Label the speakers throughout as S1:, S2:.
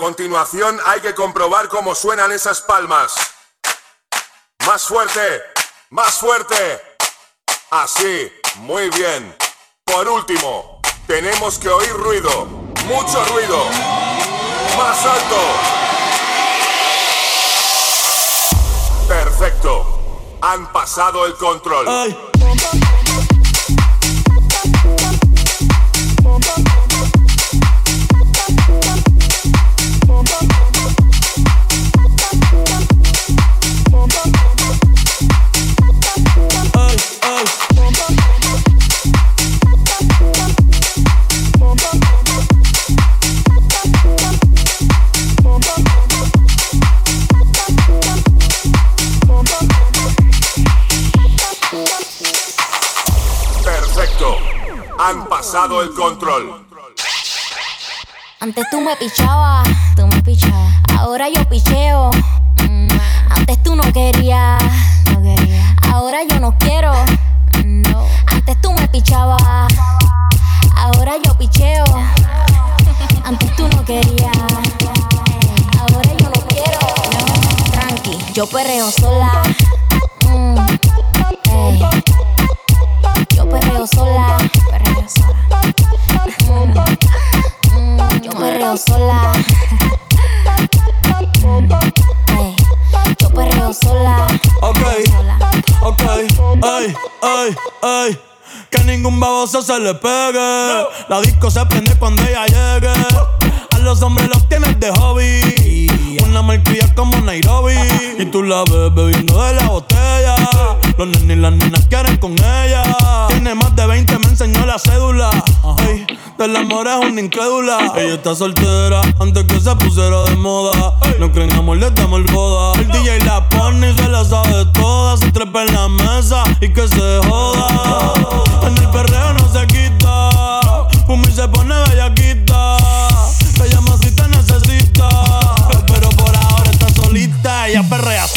S1: continuación hay que comprobar cómo suenan esas palmas. Más fuerte, más fuerte. Así, muy bien. Por último, tenemos que oír ruido, mucho ruido. Más alto. Perfecto. Han pasado el control. el control.
S2: Antes tú me pichabas, tú me pichabas. Ahora yo picheo. Mm. Antes tú no querías, no quería. Ahora yo no quiero. No. Antes tú me pichabas. Ahora yo picheo. Antes tú no querías. Ahora yo no quiero. Tranqui, yo perreo sola. Mm. Yo perreo sola. Yo perreo sola. Yo perreo sola.
S3: Ok, ok, ay, ay, ay. Que ningún baboso se le pegue. La disco se prende cuando ella llegue. A los hombres los tienes de hobby una malcria como Nairobi. Y tú la ves bebiendo de la botella. Los nenes y las nenas quieren con ella. Tiene más de 20, me enseñó la cédula. Ey, del amor es una incrédula. Ella está soltera antes que se pusiera de moda. No creen amor, le damos el boda. El DJ la pone y se la sabe toda. Se trepa en la mesa y que se joda. En el perreo no
S4: real.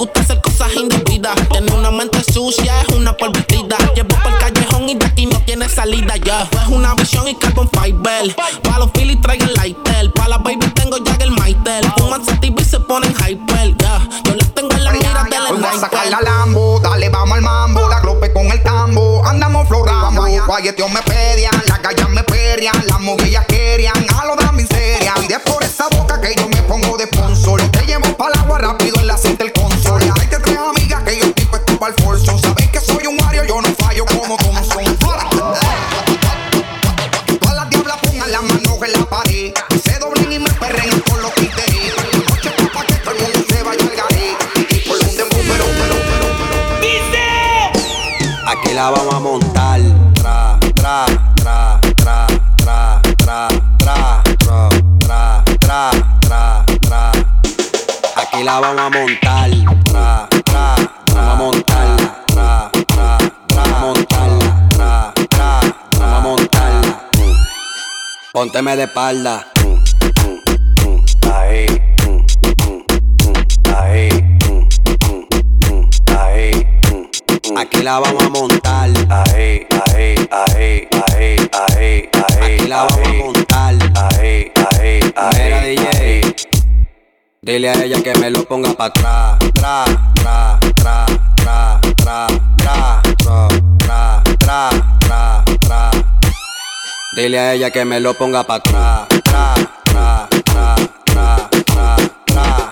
S4: gusta hacer cosas indebidas. Tener una mente sucia es una pervertida. Llevo por el callejón y de aquí no tiene salida ya. Es una visión y carbon fiber. Pa' los Philly traigo el lighter. Pa' la baby tengo ya el
S5: maitel.
S6: Fuman sativa y se ponen hyper. Yeah. Yo les tengo en
S5: la mira del Hoy voy a sacar la Lambo, dale vamos al mambo. La glope con el tambo, andamos florando. Guayeteos me pedían, las gallas me perrian. Las mujeres querían a lo de la miseria. Y es por esa boca que yo me pongo de sponsor. Te llevo pa' la guarra el forzo. Sabéis que soy un Mario, yo no fallo como Thompson. Todas las diablas pongan las manos en la pared. Se doblen y me perren con los títeres. La noche está pa' que todo el mundo se vaya al garé. Y por un dembow, pero, pero, pero, pero.
S7: Aquí la vamos a Pónteme de espalda. Ahí. Ahí. Ahí. Aquí la vamos a montar. Ahí, ahí, ahí, ahí, ahí, ahí. Aquí la vamos a montar. Ahí, ahí, ahí. Mira, DJ. Dile a ella que me lo ponga pa' atrás. Tra, tra, tra, tra, tra, tra, tra, tra, tra, tra. Dile a ella que me lo ponga pa' atrás. Tra, tra, tra, tra, tra, tra,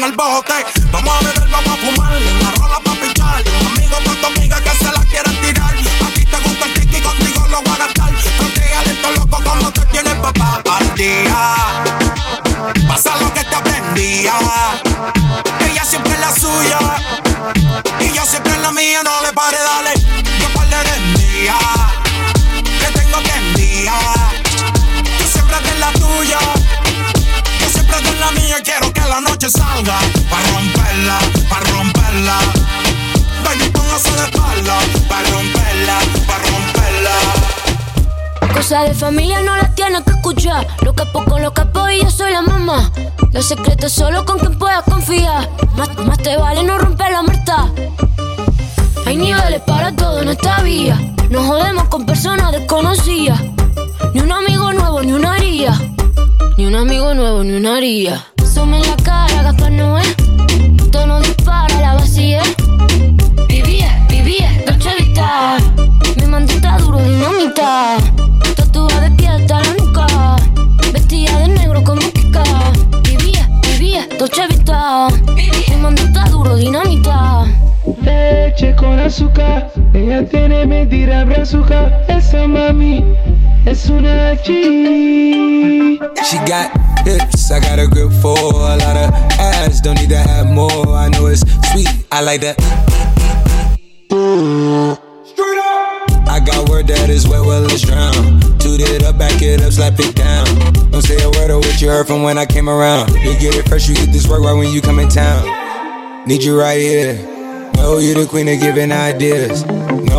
S8: en el bote. Vamos a beber,
S9: familia no las tienes que escuchar. Lo capo con los capos y yo soy la mamá. Los secretos solo con quien puedas confiar. Más, más te vale no romper la muerta. Hay niveles para todo en esta vía. No jodemos con personas desconocidas. Ni un amigo nuevo, ni una haría. Ni un amigo nuevo, ni una haría. Some en la cara, Gaspar Noé. Tono
S4: azúcar, ella tiene mentira brazuca. Esa mami es una G.
S10: She got hips, I got a grip for a lot of ass. Don't need to have more. I know it's sweet, I like that. Straight up. I got word that is wet, well, it's drown. Toot it up, back it up, slap it down. Don't say a word of what you heard from when I came around. You get it fresh, you get this work right when you come in town. Need you right here. Know you the queen of giving ideas.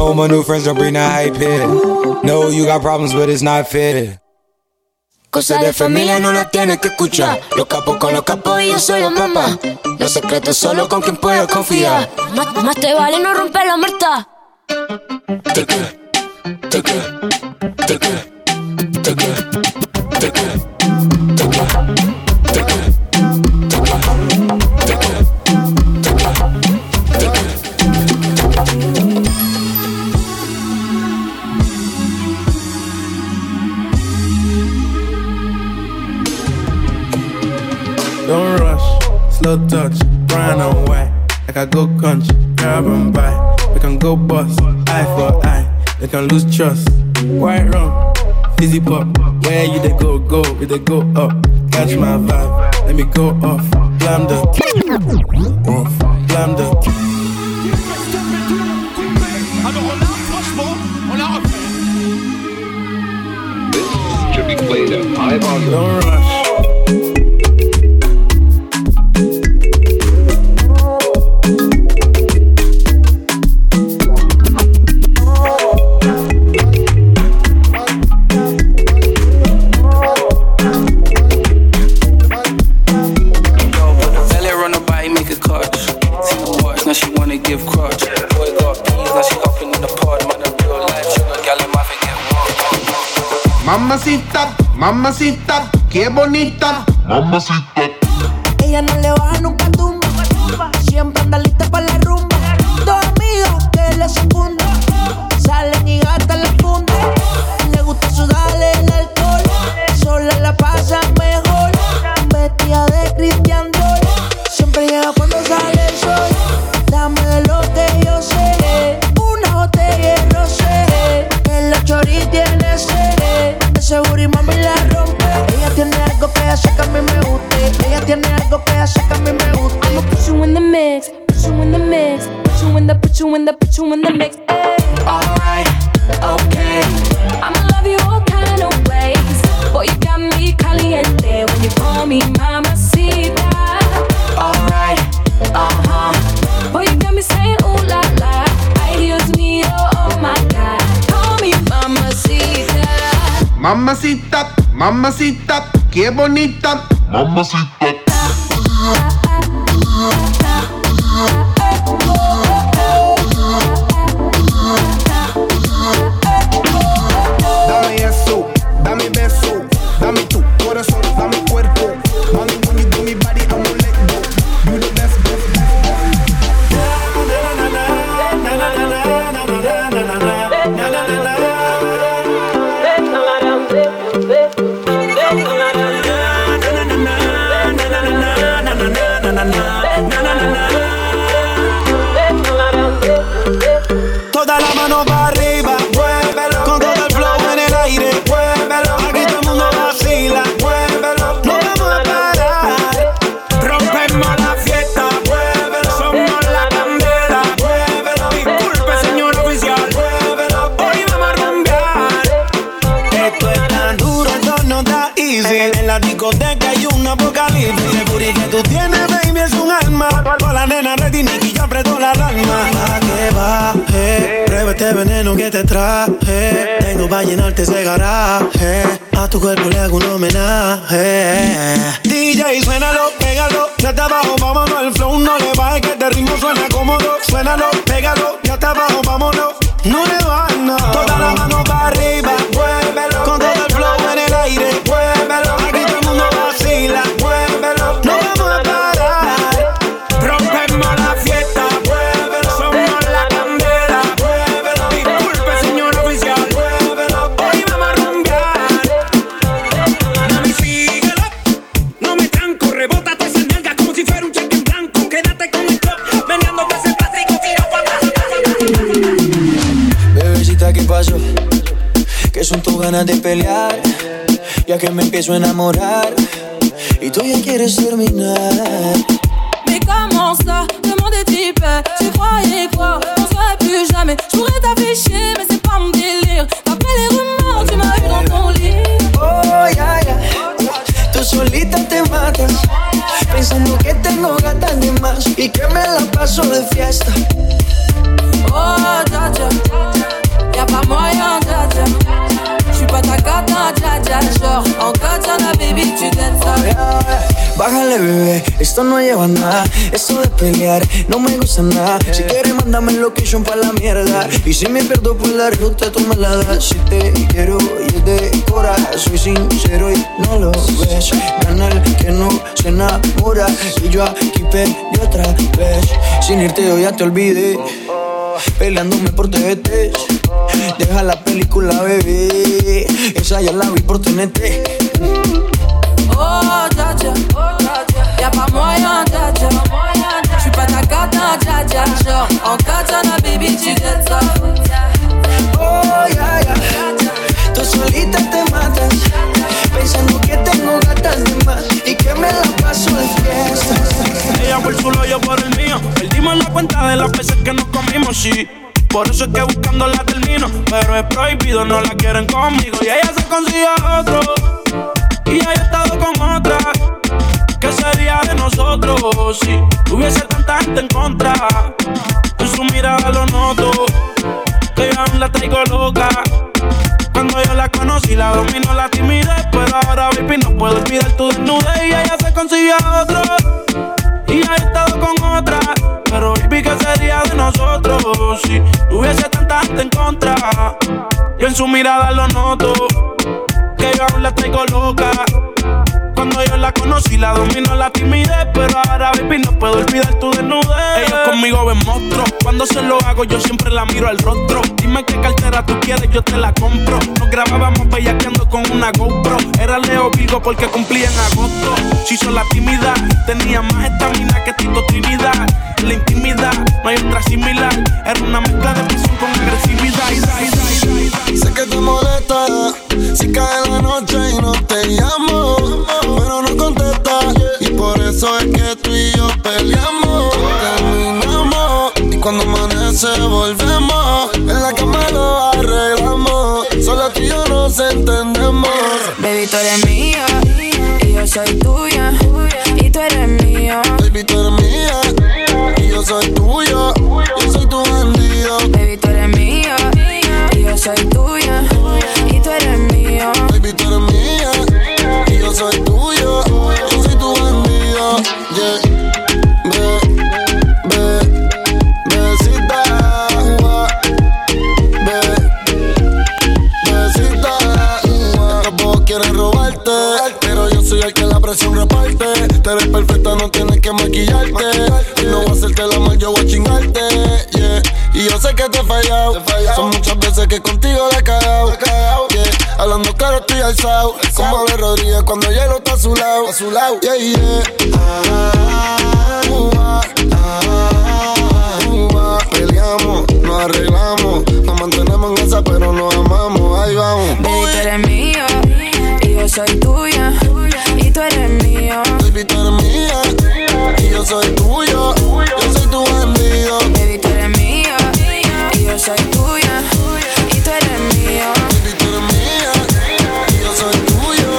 S10: No, my new friends don't bring the hype here. No, you got problems, but it's not fair.
S9: Cosas de familia no las tienes que escuchar. Los capos con los capos y yo soy la mamá. Los secretos solo con quien puedo confiar. Más, más te vale no romper la muerta.
S11: Slow touch, brown and white. Like I go country, grab and buy. We can go bust, eye for eye. We can lose trust. White rum, fizzy pop. Where you they go, go, we they go up. Catch my vibe, let me go off. Blam the, off, blam the.
S8: Alors on l'a, franchement, on l'a refait.
S11: Should be played at high volume. Don't rush.
S12: Mamacita, mamacita, qué bonita. Mamacita.
S13: Mamacita, mamacita,
S12: qué bonita. Mamacita.
S14: Traje. Tengo pa' llenarte ese garaje. A tu cuerpo le hago un homenaje. DJ, suénalo, pégalo. Ya está abajo, vámonos. El flow no le baje, que este ritmo suena cómodo. Suénalo, pégalo. Ya está abajo, vámonos. No le ganas de pelear, ya que me empiezo a enamorar y tú ya quieres terminar.
S15: Mais comment ça Demande des types, tu croyais quoi On serait plus jamais. Je pourrais t'afficher, mais c'est pas mon délire. D'après les rumeurs, tu m'as eu dans ton lit.
S14: Oh, ya, ya. Tú solita te matas, pensando que tengo gatas de más y que me la paso de fiesta.
S15: Oh, dja dja. Y'a pas moyen, dja t'aides ça.
S14: Bájale, bebé, esto no lleva nada. Esto de pelear no me gusta nada. Si quieres, mándame location pa' la mierda. Y si me pierdo por la ruta, tú me la das. Si te quiero y es de cora, soy sincero y no lo ves. Gana el que no se enamora. Y yo aquí perdí otra vez. Sin irte, yo ya te olvidé peleándome por TVT. Deja la película, bebé. Esa ya la vi por TNT.
S15: Oh, chacha, oh, chacha. Ya pa' moya, chacha. J'suis pas ta cata,
S16: chacha. En katana, oh, baby, tu gets
S17: Oh, yeah, yeah. Solita te matas. Pensando que tengo gatas de más y que me la paso en fiesta.
S3: Ella por su yo por el mío. Perdimos la cuenta de las veces que nos comimos, sí. Por eso es que buscando la termino. Pero es prohibido, no la quieren conmigo. Y ella se consigue otro. Y ya he estado con otra. ¿Qué sería de nosotros si hubiese tanta gente en contra? En su mirada lo noto. Que yo aún la traigo loca. Cuando yo la conocí, la domino la timidez. Pero ahora, baby, no puedo olvidar tu desnudez. Y ella se consigue a otro. Y he estado con otra. Pero baby, ¿qué sería de nosotros si hubiese tanta gente en contra? Yo en su mirada lo noto. Que yo aún la traigo loca. Cuando yo la conocí, la domino la timidez. Pero ahora, baby, no puedo olvidar tu desnudez. Ellos conmigo ven monstruos. Cuando se lo hago, yo siempre la miro al rostro. Dime qué cartera tú quieres, yo te la compro. Nos grabábamos bellaqueando con una GoPro. Era Leo Vigo porque cumplía en agosto. Si son la timida, tenía más estamina que Tito Trinidad. La intimidad, no hay otra similar. Era una mezcla de pasión con agresividad.
S18: Sé que te molesta si cae la noche y no te llamo, pero no contesta. Y por eso es que tú y yo peleamos, terminamos. Y cuando amanece volvemos, en la cama lo arreglamos. Solo tú y yo nos entendemos.
S4: Baby, tú eres mía y yo soy tuya. Y tú eres mío.
S18: Baby, tú eres mía y yo soy tuyo. Yo soy tu bandido.
S4: Baby, tú eres mía y yo soy tuya. Y
S18: no voy a hacerte la mal, yo voy a chingarte. Yeah. Y yo sé que te he fallado. Son muchas veces que contigo la he cagado. Yeah. Hablando claro, estoy alzado. Como de Rodríguez cuando hielo está a su lado. A su lado. Yeah, yeah. Ah, ah. Peleamos, nos arreglamos. Nos mantenemos en esa, pero nos amamos. Ahí vamos.
S4: Baby, tú eres mío y yo soy tuya. Y tú eres mío.
S18: Baby, tú eres mía. Y yo soy tuyo. Yo soy tu bandido.
S4: Baby, tú eres mío y yo soy tuya. Y tú eres mío.
S18: Baby, tú eres mía. Y yo soy tuyo.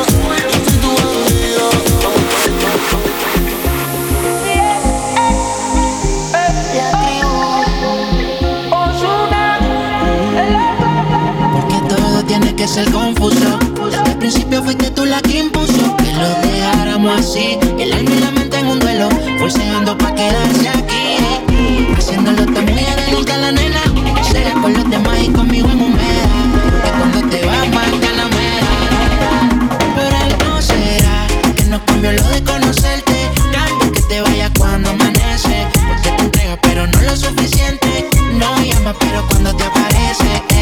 S18: Yo soy tu bandido.
S19: Porque todo tiene que ser confuso. Desde el principio fuiste tú la dejáramos así. El alma y la en un duelo, forceando pa' quedarse aquí. Haciéndolo también de nunca la nena. Será con los demás y conmigo en humedad. Que cuando te vas más ganas me da. Pero algo será que nos cambió lo de conocerte. Cambio que te vayas cuando amanece. Porque te entregas, pero no lo suficiente. No llamas, pero cuando te aparece.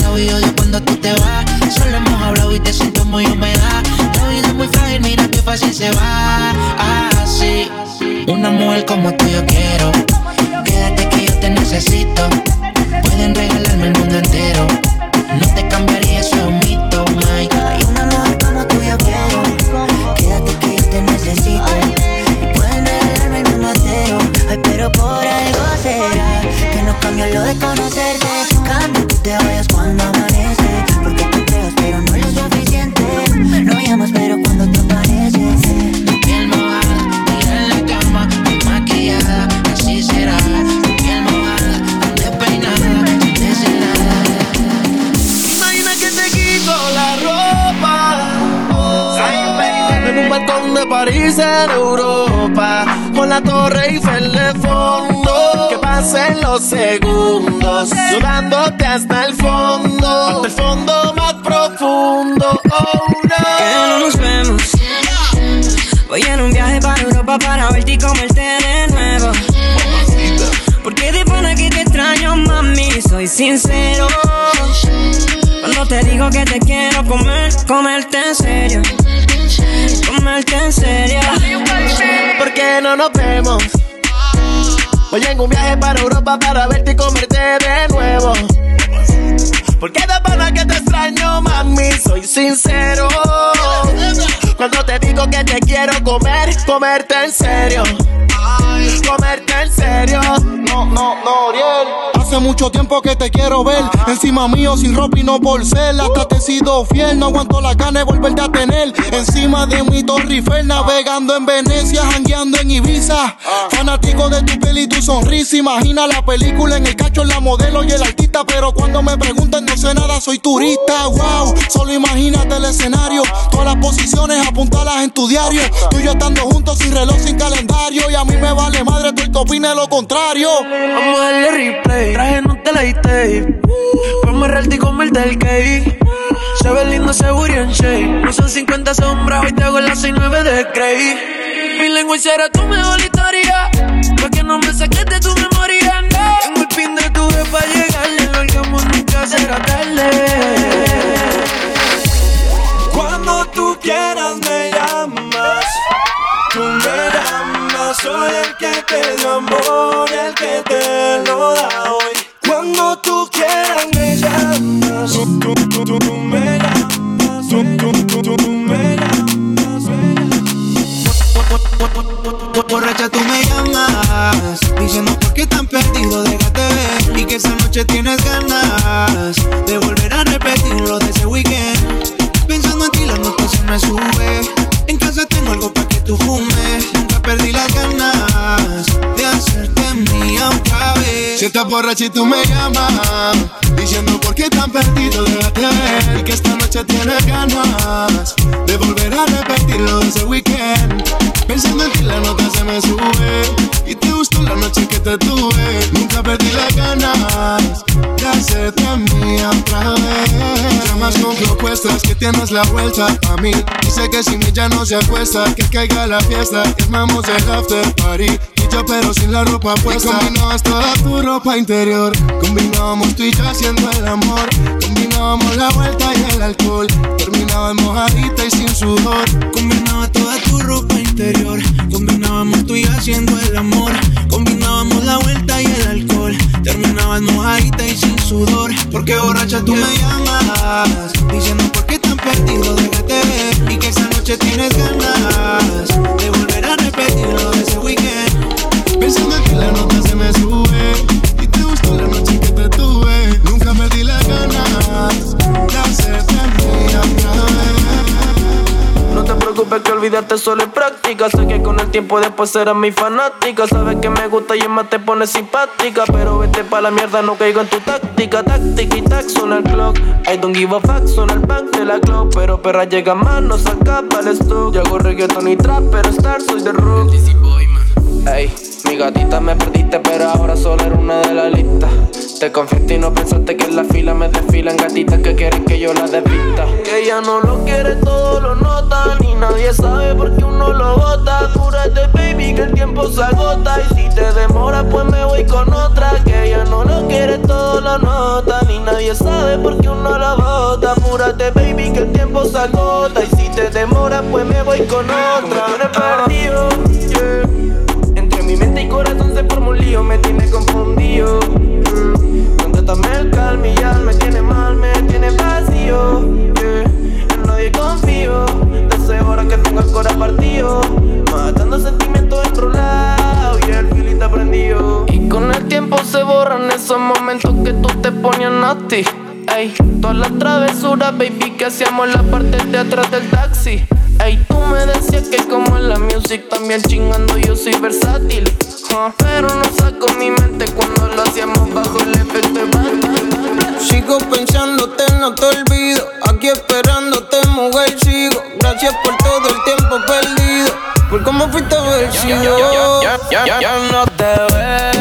S19: Odio cuando tú te vas. Solo hemos hablado y te siento muy humedad. La vida es muy frágil, mira qué fácil se va. Así, una mujer como tú yo quiero. Quédate que yo te necesito. Pueden regalarme el mundo entero.
S12: Hoy en un viaje para Europa para verte y comerte de nuevo. Porque de pana que te extraño, mami, soy sincero. Cuando te digo que te quiero comer, comerte en serio.
S20: Mucho tiempo que te quiero ver. Encima mío, sin ropa y no por ser. Hasta te he sido fiel. No aguanto la gana de volverte a tener. Encima de mi Torre Eiffel, navegando en Venecia, jangueando en Ibiza. Fanático de tu peli y tu sonrisa. Imagina la película en el cacho, la modelo y el artista. Pero cuando me preguntan, no sé nada, soy turista. Wow, solo imagínate el escenario. Todas las posiciones apuntalas en tu diario. Tú y yo estando juntos sin reloj, sin calendario. Y a mí me vale madre, tú que opine lo contrario.
S4: Vamos a darle replay. Traje no te la tape. Vamos a realty con el cake. Se ve lindo ese booty en shape. No son 50 sombras, hoy te hago las 69 de Cray. Mi lengua será tu mejor historia. Pa' que no me saques de tu memoria. No. Tengo el pin de tu para llegarle. Lo hagamos nunca será tarde.
S21: Cuando tú quieras me llamas, tú me llamas, soy el que te dio amor, el que te lo da
S22: tienes ganas De volver a repetir lo de ese weekend. Pensando en ti la nota se me sube. En casa tengo algo para que tú fumes. Nunca perdí las ganas De hacerte mía otra vez. Si estás borracha y tú me llamas Diciendo por qué tan perdido déjate ver Y que esta noche tienes ganas la vuelta a mí. Sé que si mi ya no se acuesta Que caiga la fiesta Que armamos el after party. Y yo pero sin la ropa puesta. Y combinabas toda tu ropa interior. Combinábamos tú y yo haciendo el amor. Combinábamos la vuelta y el alcohol. Terminaba en mojadita y sin sudor. Combinaba toda tu ropa interior. Combinábamos tú y yo haciendo el amor. Combinábamos la vuelta y el alcohol. Terminaba en mojadita y sin sudor. Porque borracha tú me llamas Diciendo por Y que esa noche tienes ganas De
S4: olvidarte solo es práctica. Sé que con el tiempo después serás mi fanática. Sabes que me gusta y más te pone simpática. Pero vete pa' la mierda, no caigo en tu táctica. Táctica y tac, suena el clock. I don't give a fuck, suena el bank de la clock. Pero perra llega más, no saca el stock. Yo hago reggaeton y trap, pero star soy de rock. Ey, mi gatita me perdiste, pero ahora solo era una de la lista. Te confiaste y no pensaste que en la fila me desfilan gatitas que quieren que yo la desvista. Que ella no lo quiere, todo lo nota. Ni nadie sabe por qué uno lo bota. Cúrate, baby, que el tiempo se agota. Y si te demora, pues me voy con otra. Que ella no lo quiere, todo lo nota. Ni nadie sabe por qué uno lo bota. Apúrate, baby, que el tiempo se agota. Y si te demora, pues me voy con otra. Me perdido, yeah. Entre mi mente y corazón se forma un lío, me tiene confundido. Esos momentos que tú te ponías nasty. Ey, todas las travesuras, baby, que hacíamos en la parte de atrás del taxi. Ey, tú me decías que como en la music también chingando yo soy versátil. huh, Pero no saco mi mente cuando lo hacíamos bajo el efecto de.
S22: Sigo pensándote, no te olvido. Aquí esperándote, mujer, sigo. Gracias por todo el tiempo perdido. Por cómo fuiste a ver si yo.
S4: Ya no te veo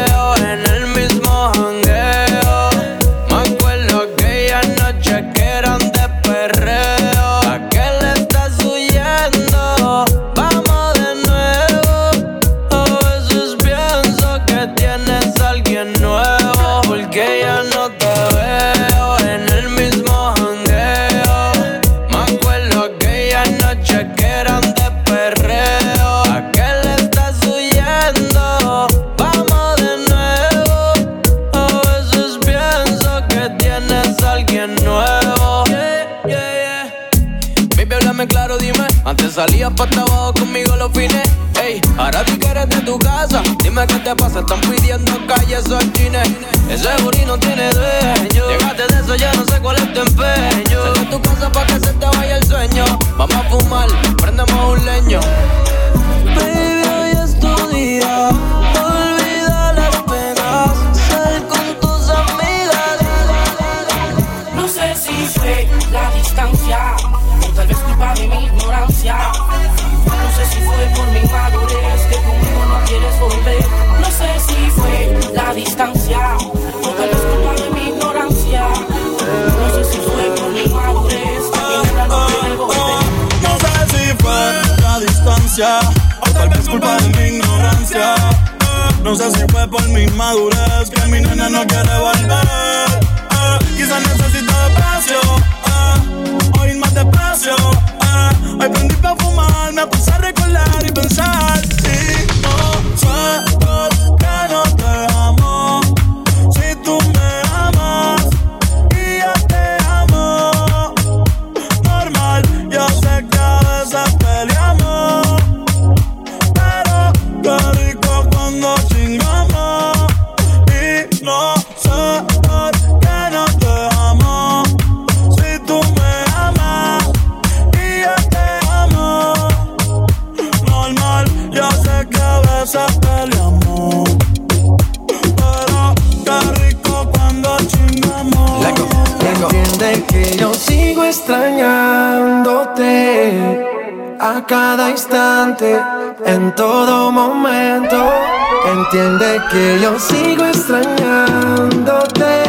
S4: que
S23: yo
S14: sigo extrañándote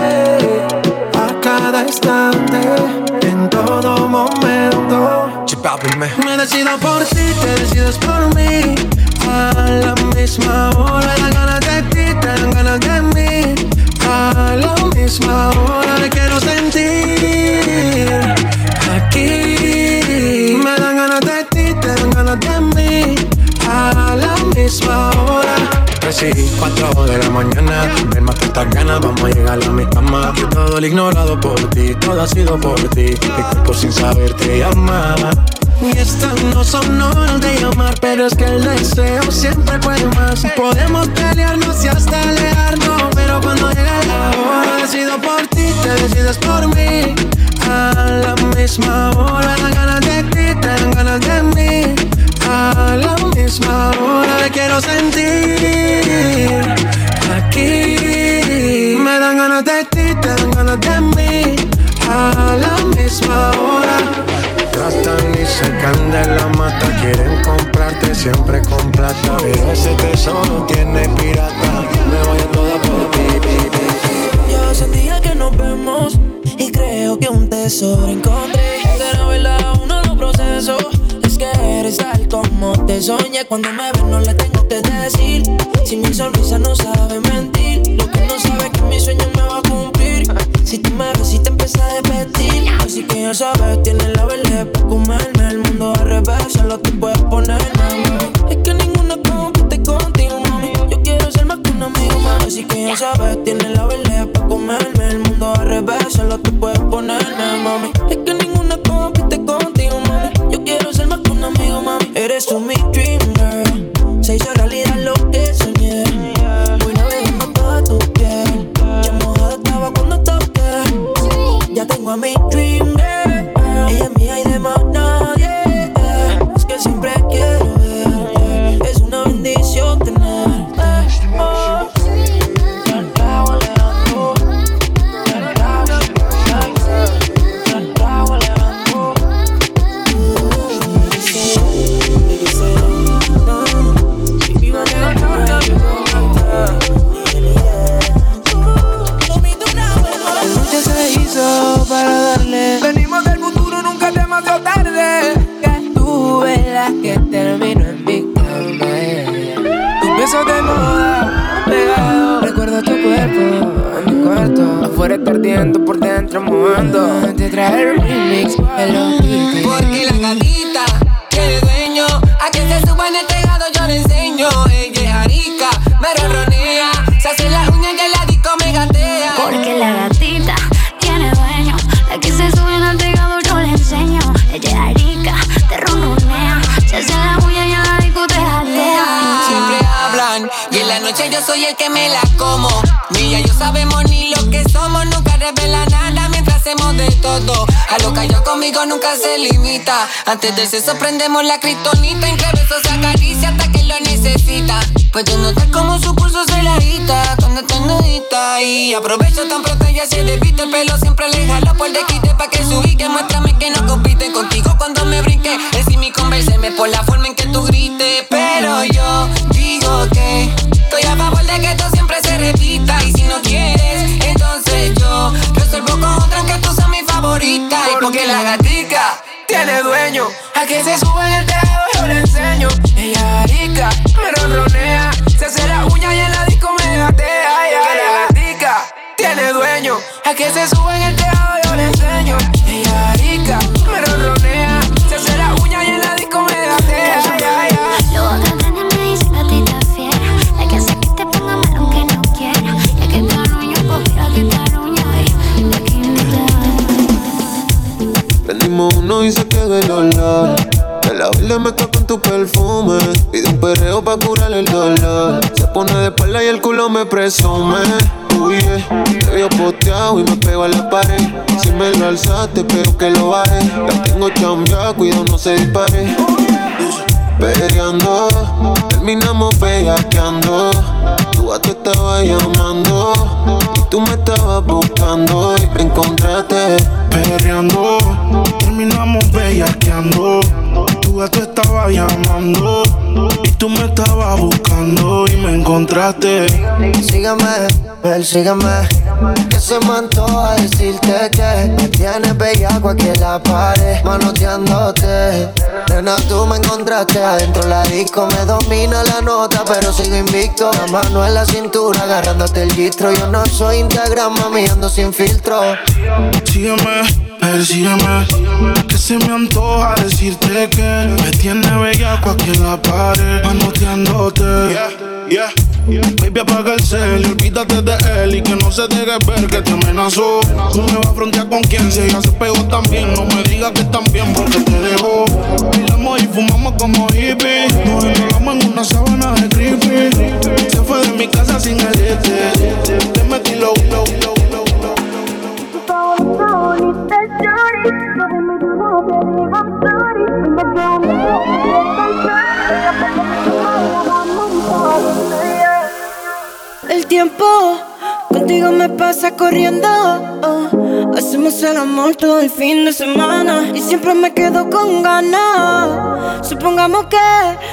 S14: a cada instante, en todo momento. Me
S24: vamos a llegar a mi cama. Todo el ignorado por ti, todo ha sido por ti. Mi cuerpo sin saber te llama.
S14: Y estas no son horas de llamar, pero es que el deseo siempre puede más. Podemos pelearnos y hasta alejarnos, pero cuando llega la hora, decido por ti, te decides por mí. A la misma hora, dan ganas de ti, te dan ganas de mí. A la misma hora, quiero sentir aquí. Me dan ganas de ti, te dan ganas de mí. A la misma hora.
S24: Tratan y se caen de la mata, quieren comprarte siempre con plata. Pero ese tesoro tiene pirata, me voy a toda por ti.
S4: Ya hace días que nos vemos y creo que un tesoro encontré. Será verdad uno lo proceso. Es que eres tal como te soñé. Cuando me ves no le tengo decir. Si mi sonrisa no sabe mentir, lo que no sabe que mi sueño me va a cumplir. Si tú me ves y te empiezas a repetir, así que ya sabes, tienes la verde para comerme. El mundo al revés, solo tú puedes ponerme. Es que ninguna compite contigo, mami. Yo quiero ser más que un amigo más. Así que ya sabes, tienes la verde para comerme. El mundo al revés, solo tú puedes ponerme, mami. Es que ninguna compite contigo, mami. Yo quiero ser más que un amigo, mami. Eres tú mi dream girl. Se hizo
S25: yo
S26: conmigo nunca se limita. Antes de eso prendemos la kriptonita, entre besos se acaricia hasta que lo necesita. Puedes notar como su pulso se la agita cuando está nudita. Y aprovecho tan pronto ella se despiste el pelo, siempre le jalo por de quite pa' que subí. Que muéstrame que no compite contigo cuando me brinque. Es mi converseme por la forma en que tú grites. Y porque la gatica tiene dueño. A que se sube en el tejado yo le enseño. Ella rica, me ronronea. Se hace la uña y en la disco me gatea. Que la gatica tiene dueño. A que se sube en el tejado yo le enseño. Ella rica,
S27: el olor. De la le mezcla con tu perfume. Pide un perreo pa' curar el dolor. Se pone de espalda y el culo me presume. Uy, yeah. Te veo poteado y me pego a la pared. Si me lo alzaste, pero que lo baje. La tengo chambeada, cuidado, no se dispare. Peleando, terminamos bellaqueando. Tú a te estabas llamando. Y tú me estabas buscando y me encontraste.
S28: Perreando, terminamos bellaqueando. Tú a tú estabas llamando. Y tú me estabas buscando y me encontraste.
S29: Sígueme, ven, sígueme. Que se me antoja decirte que me tienes bellaco aquí en la pared, manoteándote. Nena, tú me encontraste adentro la disco, me domina la nota, pero sigo invicto. La mano en la cintura, agarrándote el gistro. Yo no soy Instagram, mami, ando sin filtro.
S28: Sígueme, persígueme. Que se me antoja decirte que me tiene bellaco aquí en la pared, manoteándote. Yeah, yeah. Baby, apaga el cel y olvídate de él y que no se deje ver que te amenazó. Tú me vas a frontear con quien si ella se pegó también. No me digas que también porque te dejó. Bailamos y fumamos como hippies. Nos enrolamos en una sábana de creepy. Se fue de mi casa sin el este. Te metí low, low, low, low, low.
S17: El tiempo contigo me pasa corriendo. oh. Hacemos el amor todo el fin de semana y siempre me quedo con ganas. Supongamos que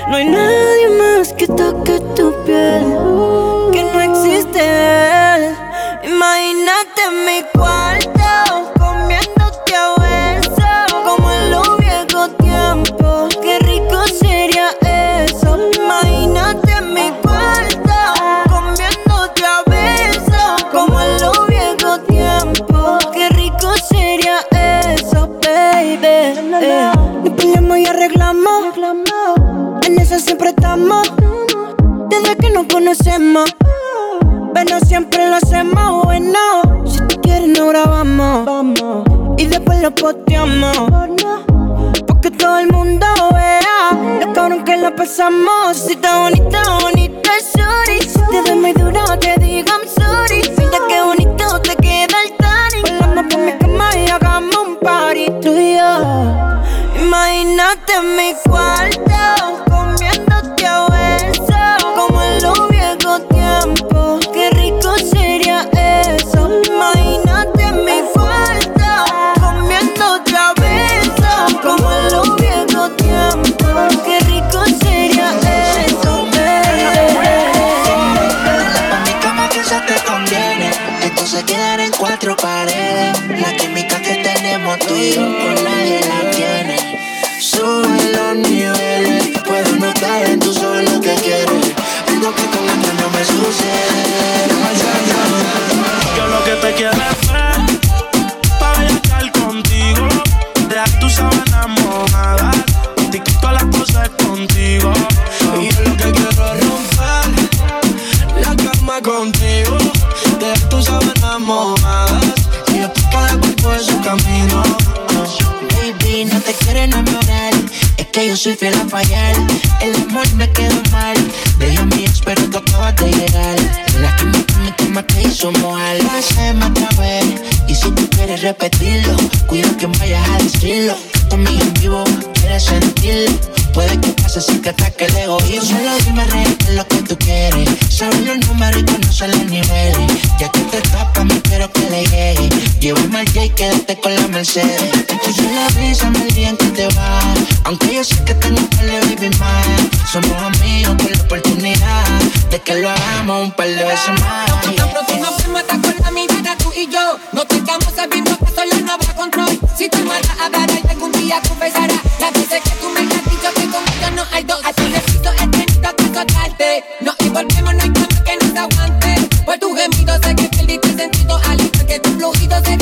S17: no hay nadie más que toque tu piel, que no existe. Imagínate mi cuarto nos conocemos. Pero siempre lo hacemos bueno. Si tú quieres, no grabamos. Y después lo posteamos. Porque todo el mundo vea lo cabrón que la pasamos. Si está bonita, bonita, sorry. Si te doy muy duro, te digo I'm sorry. Mira qué bonito te queda el tanning. Volamos por mi cama y hagamos un party tú y yo. Imagínate mi cuarto tiempos. Qué rico sería eso. Imagínate mi cuarto comiéndote a besos como en los viejos tiempos. Qué rico sería eso,
S19: Pa' mi cama que eso te conviene. Esto se en cuatro paredes. La química que tenemos tú y yo con nadie la tiene. Sube los niveles. Puedo notar en tu solo lo que quieres. Que con otro no me sucede.
S28: Yo lo que te quiero es ver, pa' estar contigo. Dejar tu sábana mojada, te quito las cosas contigo. Y yo lo que quiero es romper la cama contigo. Dejar tu sábana mojada, y después cada cuerpo en su camino.
S19: Baby, no te quiero enamorar. Es que yo soy fiel a fallar. El amor me quedó mal. somos a la hacemos otra vez. Y si tú quieres repetirlo, cuida que vayas a decirlo. Conmigo en vivo, quieres sentirlo Puede que pase sin que ataque el egoísmo. Solo dime real lo que tú quieres. Sabe los números y conoce los niveles. Ya que te tapa, me quiero que le llegue. Llevo el mal y quédate con la Mercedes. Escuché la brisa, me día en que te va. Aunque yo sé que tengo que le vivir más. Somos amigos con la oportunidad de que lo hagamos un par de veces más.
S30: No, tan pronto nos fuimos hasta con la mirada tú y yo. No tengamos el mismo paso, ya no habrá control. Si tú malas hablarás, algún día confesarás. Las veces que tú me has dicho que conmigo no hay dos. A ti necesito, necesito que tocarte. No, y volvemos, no hay cama que nos aguante. Por tu gemido sé que perdiste sentido. Al igual que tu fluido
S18: se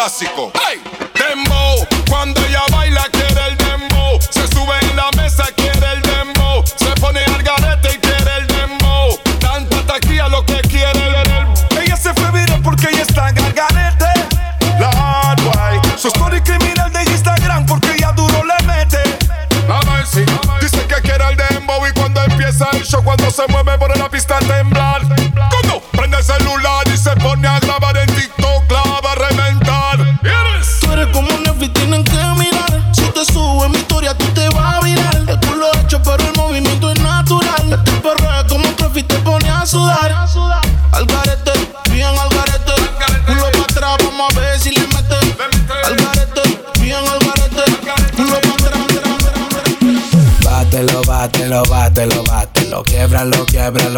S1: clásico. ¡Hey!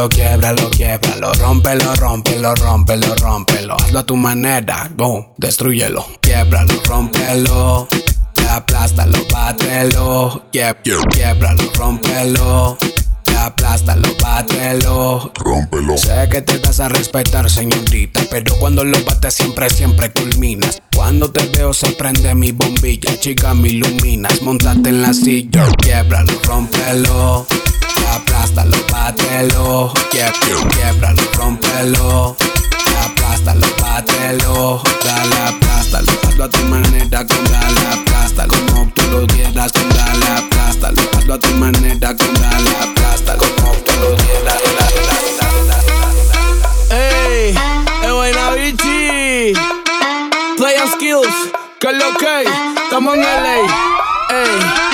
S31: Quiebralo, quiebralo, quiebralo. Rómpelo, rómpelo, rómpelo, rómpelo. Hazlo a tu manera, go, destruyelo. Quiebralo, rómpelo. Aplástalo, bátelo. Quieb- Quiebralo, rómpelo. Aplástalo, bátelo.
S1: Rómpelo.
S31: Sé que te das a respetar, señorita. Pero cuando lo bates, siempre, siempre culminas. Cuando te veo, se prende mi bombilla. Chica, me iluminas. Montate en la silla. Quiebralo, rómpelo. Aplástalo, bátelo. Quieb- Quiebralo, rómpelo. Aplástalo, bátelo. Dale, aplástalo. Hazlo a tu manera, con dale, aplástalo. Como tú lo quieras, con dale, aplástalo. Hazlo a tu manera, con dale, aplástalo. Como tú lo quieras, dale,
S32: Ey, es buena bichi. Play and skills, que lo que estamos en LA. Ey,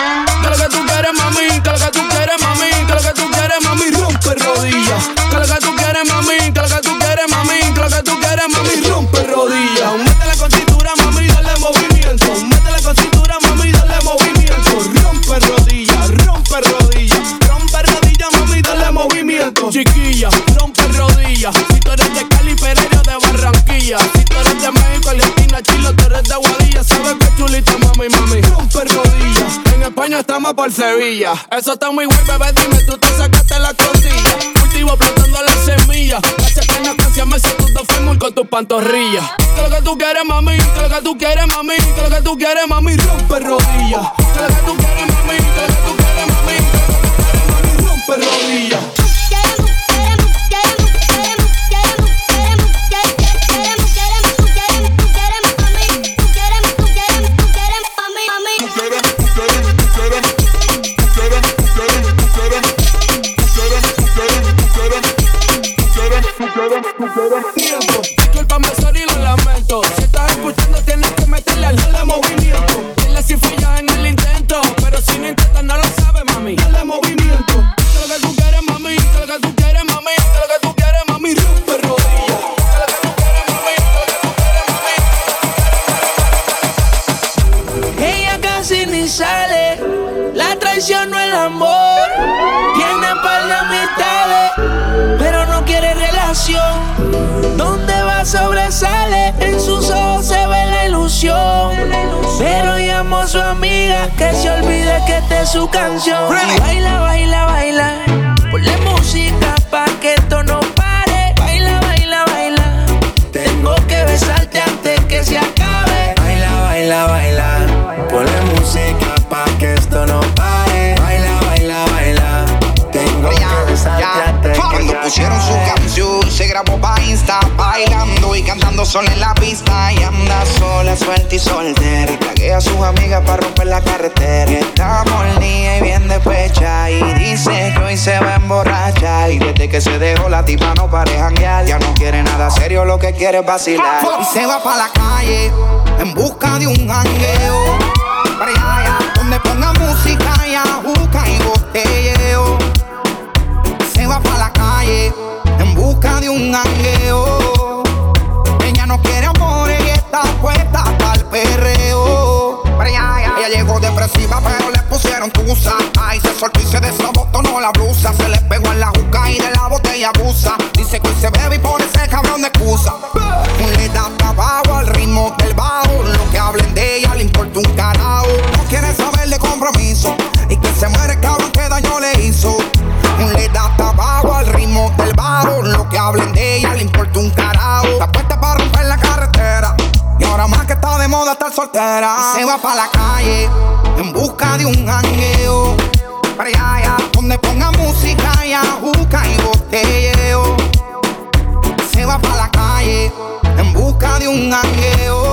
S32: Chiquilla, rompe rodillas. Si tú eres de Cali, Pereira, de Barranquilla. Si tú eres de México, Argentina, Chile, tú eres de Guadilla. Sabes que chulita, mami, mami. Rompe rodillas. En España estamos por Sevilla. Eso está muy guay, bebé, dime, tú te sacaste la cosilla. Cultivo plantando la semilla. Hace pena canción, me siento tu con tus pantorrillas. Que lo que tú quieres, mami, que lo que tú quieres, mami, que lo que tú quieres, mami, rompe rodillas. Que lo que tú quieres, mami, que lo que tú quieres, mami, que lo que tú quieres, mami, rompe rodillas. Discúlpame, el
S4: amor. Tiene par de amistades, pero no quiere relación. Donde va sobresale, en sus ojos se ve la ilusión. Pero llamó a su amiga que se olvide que esta es su canción. Baila, baila, baila, ponle música pa' que esto no pare. Baila, baila, baila, tengo que besarte antes que se acabe. Baila, baila, baila.
S5: Pusieron su canción, se grabó pa' Insta, bailando y cantando sola en la pista. Y anda sola, suelta y soltera. Y taguea a sus amigas para romper la carretera. Está molida y bien despecha. Y dice que hoy se va a emborrachar. Y desde que se dejó la tipa no pare janguear. Ya no quiere nada serio, lo que quiere es vacilar. Y se va pa' la calle en busca de un jangueo. Donde ponga música y ajuca y botelleo un. Ella no quiere amor y está puesta para el perreo. Ella llegó depresiva, pero le pusieron tusa. Ay, se soltó y se desabotonó la blusa. Se le pegó en la juca y de la botella abusa. Dice que hoy se bebe y por ese cabrón de excusa. Soltera. Se va pa' la calle en busca de un jangueo. Para allá, donde ponga música y ajuca y botelleo. Se va pa' la calle en busca de un jangueo.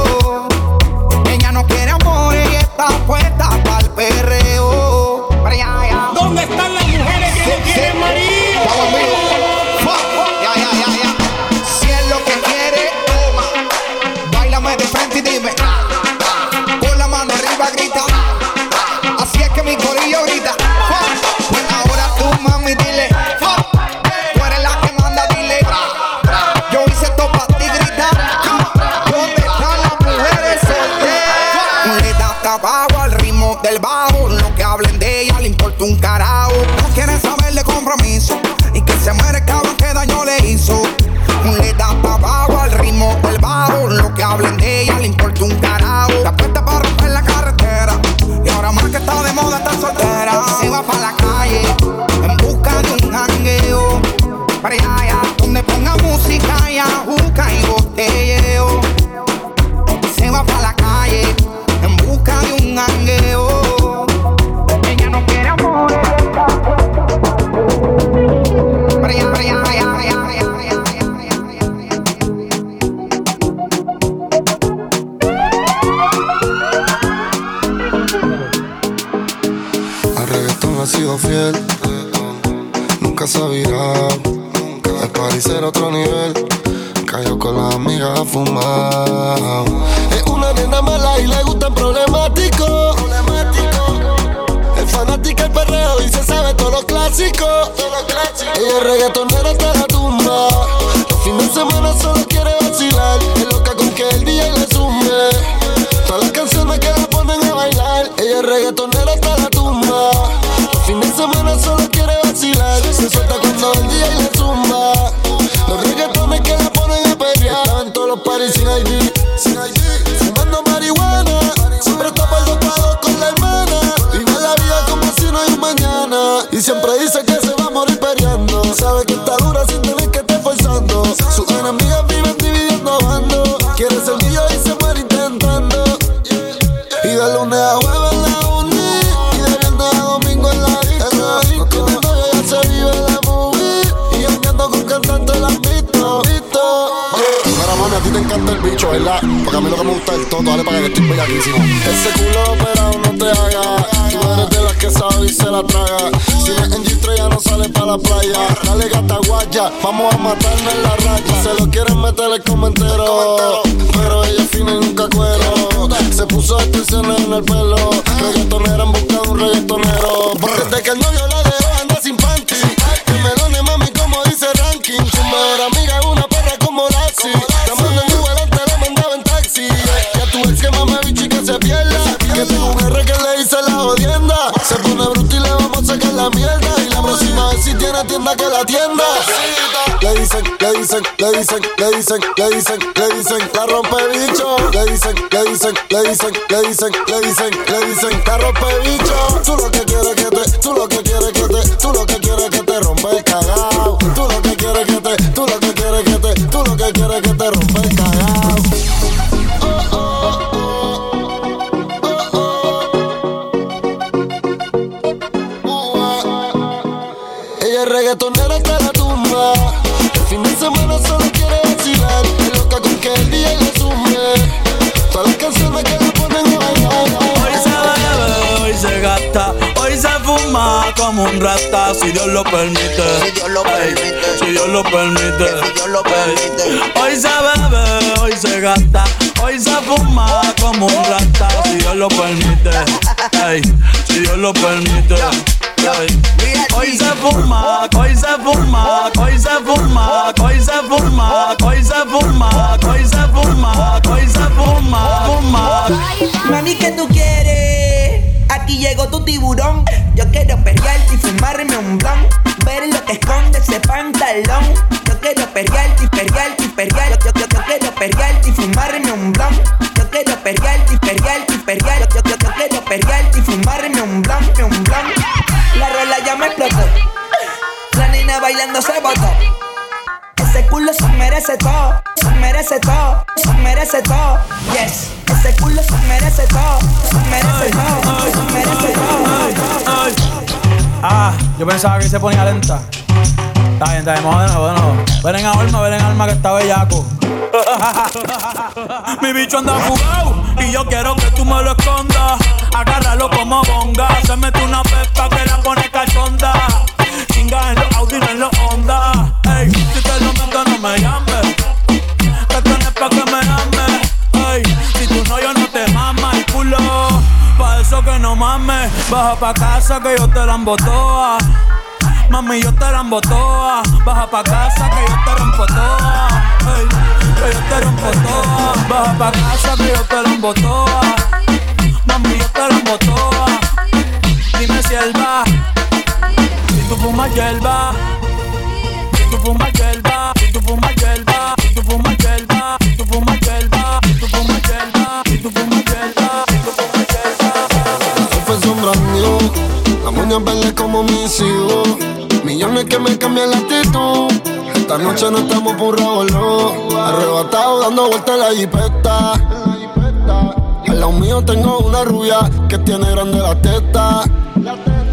S18: Tumba. Los fines de semana solo quiere vacilar. Se suelta cuando el día le zumba. Los reggaetones que la ponen a pelear. Estaba en todos los paris sin ID. Sin ID. Bicho, ¿verdad? Porque a mí lo que me gusta es el toto, dale para que estoy bellaquísimo. Ese culo operado no te haga. Tú eres de las que sabe y se la traga. Si no es en G3 ya no sale para la playa. Dale gata guaya, vamos a matarnos en la raya. Se lo quieren meter el comentero. Pero ella fina y nunca cuero. Se puso extensiones en el pelo. Reggaetonera en busca de un reggaetonero. Desde que el novio la tiene tienda que la tienda. Le dicen, le dicen, le dicen, le dicen, le dicen, le dicen, la rompe bicho. Le dicen, le dicen, le dicen, le dicen, le dicen, le dicen, la rompe bicho. Tú lo que quieres que te, tú lo que quieres que te, tú lo que
S3: como un rata, si Dios lo permite. Si Dios lo permite. Si Dios lo permite. Ey. Hoy se bebe, hoy se gasta, hoy se fuma como un rata, si Dios lo permite. Ey. Si Dios lo permite. Ey. Hoy se fuma, hoy se fuma, hoy se fuma, hoy se fuma, hoy se fuma, hoy se fuma, hoy se fuma, fuma.
S17: Mami, ¿qué tú quieres? Aquí llegó tu tiburón. Yo quiero perrearte y perrearte y perrear. Yo, yo, yo, quiero perrearte y fumarme un blon. Yo quiero perrearte y perrearte y perrear. Yo, yo, yo, quiero perrearte y fumarme un blon, un blon. La rola ya me explotó. La nena bailando se botó. Ese culo se merece todo, se merece todo, se merece todo. Yes, ese culo se merece todo, se merece todo, se merece todo.
S3: Ah, yo pensaba que se ponía lenta. Está bien, está bien, de nuevo. Ven en alma, ven en alma que está bellaco. Mi bicho anda jugado y yo quiero que tú me lo escondas. Agárralo como bonga. Se mete una pepa que la pone cachonda. Chinga en los Audi, en los Honda. Ey, si te lo meto, no me llames. Que tienes pa' que me ames. Ey, si tú no, yo no te mama el culo. Pa' eso que no mames. Baja pa' casa que yo te la embotoa. Mami, yo te la toa. Baja pa' casa que yo te rompo toa. Ey, que yo te rompo toa. Baja pa' casa que yo te la toa. Mami, yo te la toa. Dime si él va. Si tú fumas hierba. Si tú fumas hierba. Si tú fumas hierba. Si tú fumas hierba. Si tú fumas hierba. Si tú fumas hierba. Si tú fumas hierba. Si tú fumas hierba.
S18: fue sombrando, la moña verde como mis hijos. Millones que me cambian la actitud. Esta noche no estamos por no. Arrebatado dando vueltas en la jipeta. Al lado mío tengo una rubia que tiene grande la teta.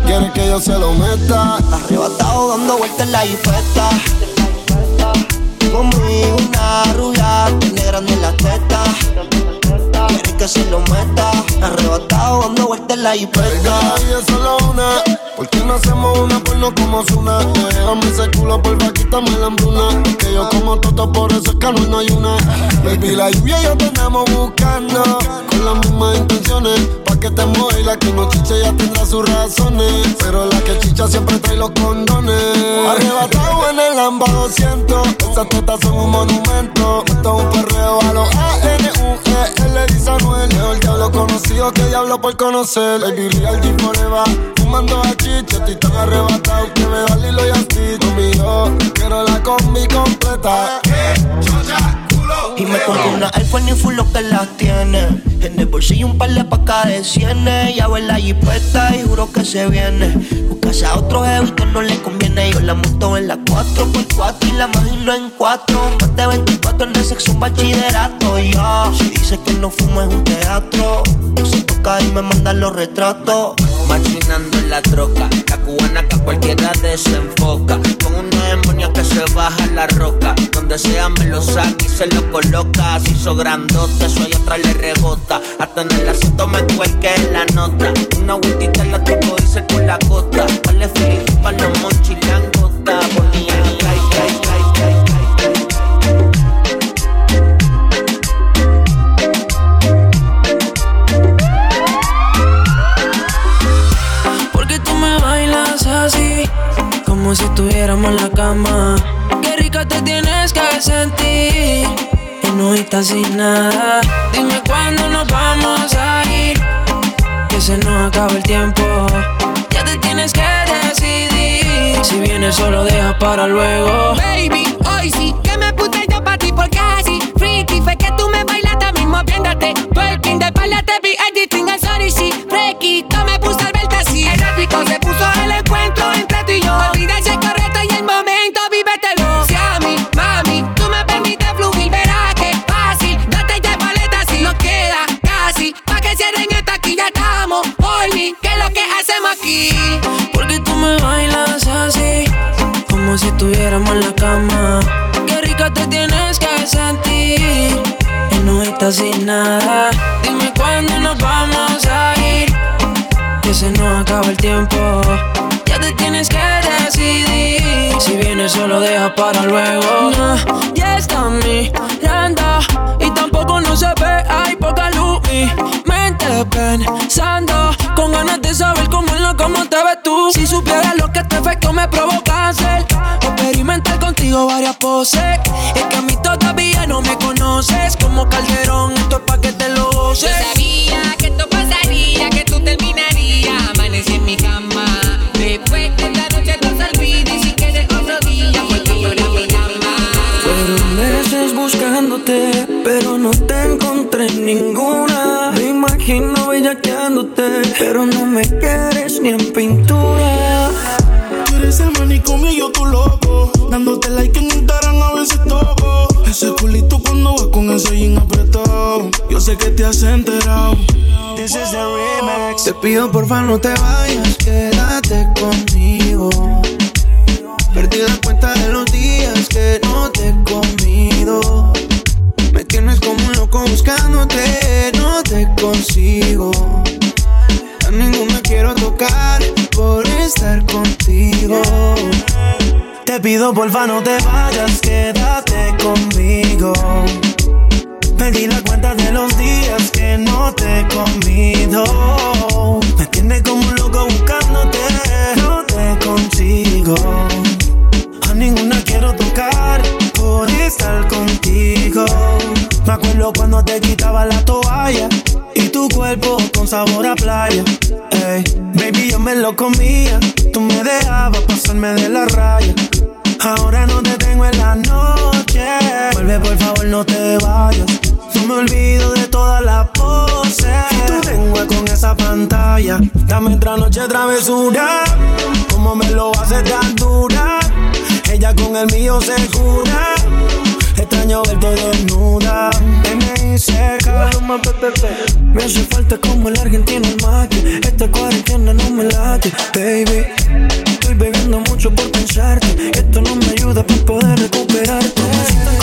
S18: Quiere que yo se lo meta.
S29: Arrebatado dando vueltas en la jipeta. Conmigo una rubia tiene grande la teta. Quiere que se lo meta. Arrebatado dando vueltas en la jipeta.
S18: Y solo una. ¿Por qué no hacemos una porno como Zuna? Déjame ese culo, porfa, quítame la hambruna. Que yo como toto, por eso es que no hay una. Baby, la lluvia y yo te andamos buscando. Con las mismas intenciones. Pa' que te mueva la que no chicha ya tendrá sus razones. Pero la que chicha siempre trae los condones. Arrebatado en el Lamba 200. Esas tetas son un monumento. Esto es un perreo a los A-N-U-E. Él le dice a Noel. el diablo conocido que diablo por conocer. Baby, real G forever. Fumando a chicha, estoy tan arrebatado que me da Lilo y así conmigo. Quiero la combi completa.
S29: Y me compré una iPhone y full lo que las tiene. En el bolsillo un par de pacas de cienes. Ya en la jipeta y juro que se viene. Buscase a otro jevito no le conviene. Yo la monto en la 4x4 y la imagino en 4. Más de 24 en el sexo un bachillerato. Ya, si dice que no fumo es un teatro. Se toca y me manda los retratos.
S33: Machinando en la troca. La cubana que cualquiera desenfoca. Con una demonia que se baja la roca. Donde sea me lo saca y se lo coloca. Así hizo grandote, soy otra le rebota. Hasta en el asiento me que en la nota. Una vueltita en la toco dice con la gota. Vale feliz para los monchis langota.
S4: Como si estuviéramos en la cama. Qué rica te tienes que sentir no estás sin nada. Dime cuándo nos vamos a ir. Que se nos acaba el tiempo. Ya te tienes que decidir. Si vienes solo deja para luego.
S30: Baby, hoy sí que me puse yo para ti por casi. Freaky fue que tú me bailaste mismo viéndote. Twerking de espalda te vi editing sorry sí. Freaky,
S4: como si estuviéramos en la cama. Qué rica te tienes que sentir. Estás sin nada. Dime cuándo nos vamos a ir. Que se nos acaba el tiempo. Ya te tienes que decidir. Si vienes solo deja para luego. No, ya está mirando. Y tampoco no se ve, hay poca luz. Mi mente pensando. Con ganas de saber cómo es lo como te ves tú. Si supieras lo que este efecto me provoca hacer. Experimentar contigo varias poses. Es que a mí todavía no me conoces. Como Calderón, esto es pa' que te lo goces.
S30: Yo sabía que esto pasaría, que tú terminarías. Amanecí en mi cama. Después de esta noche no se olvida. Y si quieres otro día, porque yo era mi cama.
S4: Fueron meses buscándote, pero no te encontré ninguna. Me imagino bellaqueándote, pero no me quieres ni en pintura.
S12: Tú eres el manicomio y yo tu loco. Dándote like en Instagram a veces toco.
S3: Ese culito cuando va con ese jean apretado. Yo sé que te has enterado.
S14: This is the remix. Te pido porfa no te vayas, quédate conmigo. Perdí la cuenta de los días que no te he comido. Como un loco buscándote, no te consigo. A ninguna quiero tocar por estar contigo. Te pido porfa no te vayas, quédate conmigo. Perdí la cuenta de los días que no te he comido. Me tienes como un loco buscándote, no te consigo. Tocar por estar contigo. Me acuerdo cuando te quitaba la toalla y tu cuerpo con sabor a playa. Ey, baby, yo me lo comía. Tú me dejabas pasarme de la raya. Ahora no te tengo en la noche. Vuelve, por favor, no te vayas. No me olvido de todas las poses. Y tu lengua con esa pantalla. Dame otra noche travesura. Como me lo hace tan dura. Ella con el mío se cura. Extraño verte desnuda. Me seca. Me hace falta como el argentino el mate. Esta cuarentena no me late, baby. Estoy bebiendo mucho por pensarte. Esto no me ayuda para poder recuperarte.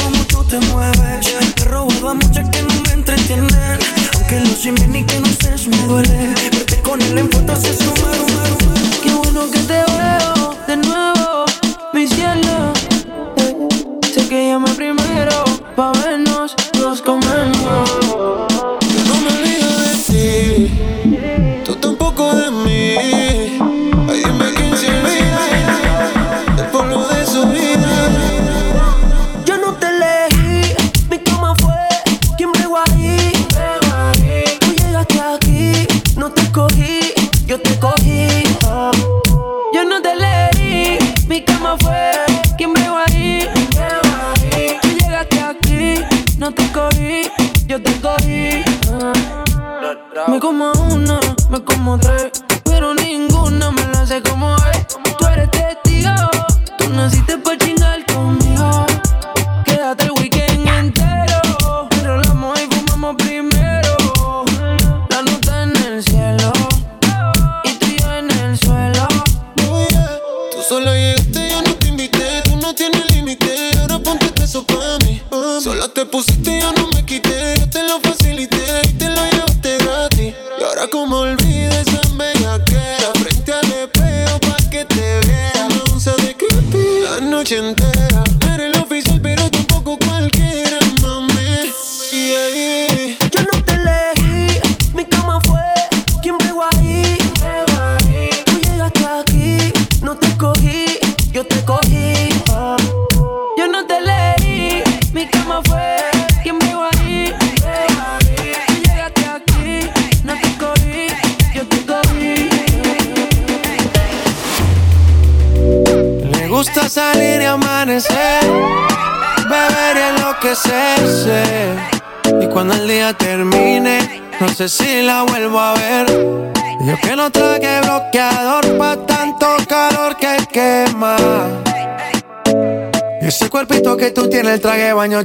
S14: Como tú te mueves. Te he robado a muchas que no me entretienen. Aunque lo sin bien y que no estés me duele. Verte con él en fotos es sumar, Qué bueno que te veo de nuevo, Sé que llamé primero pa' vernos, nos comemos.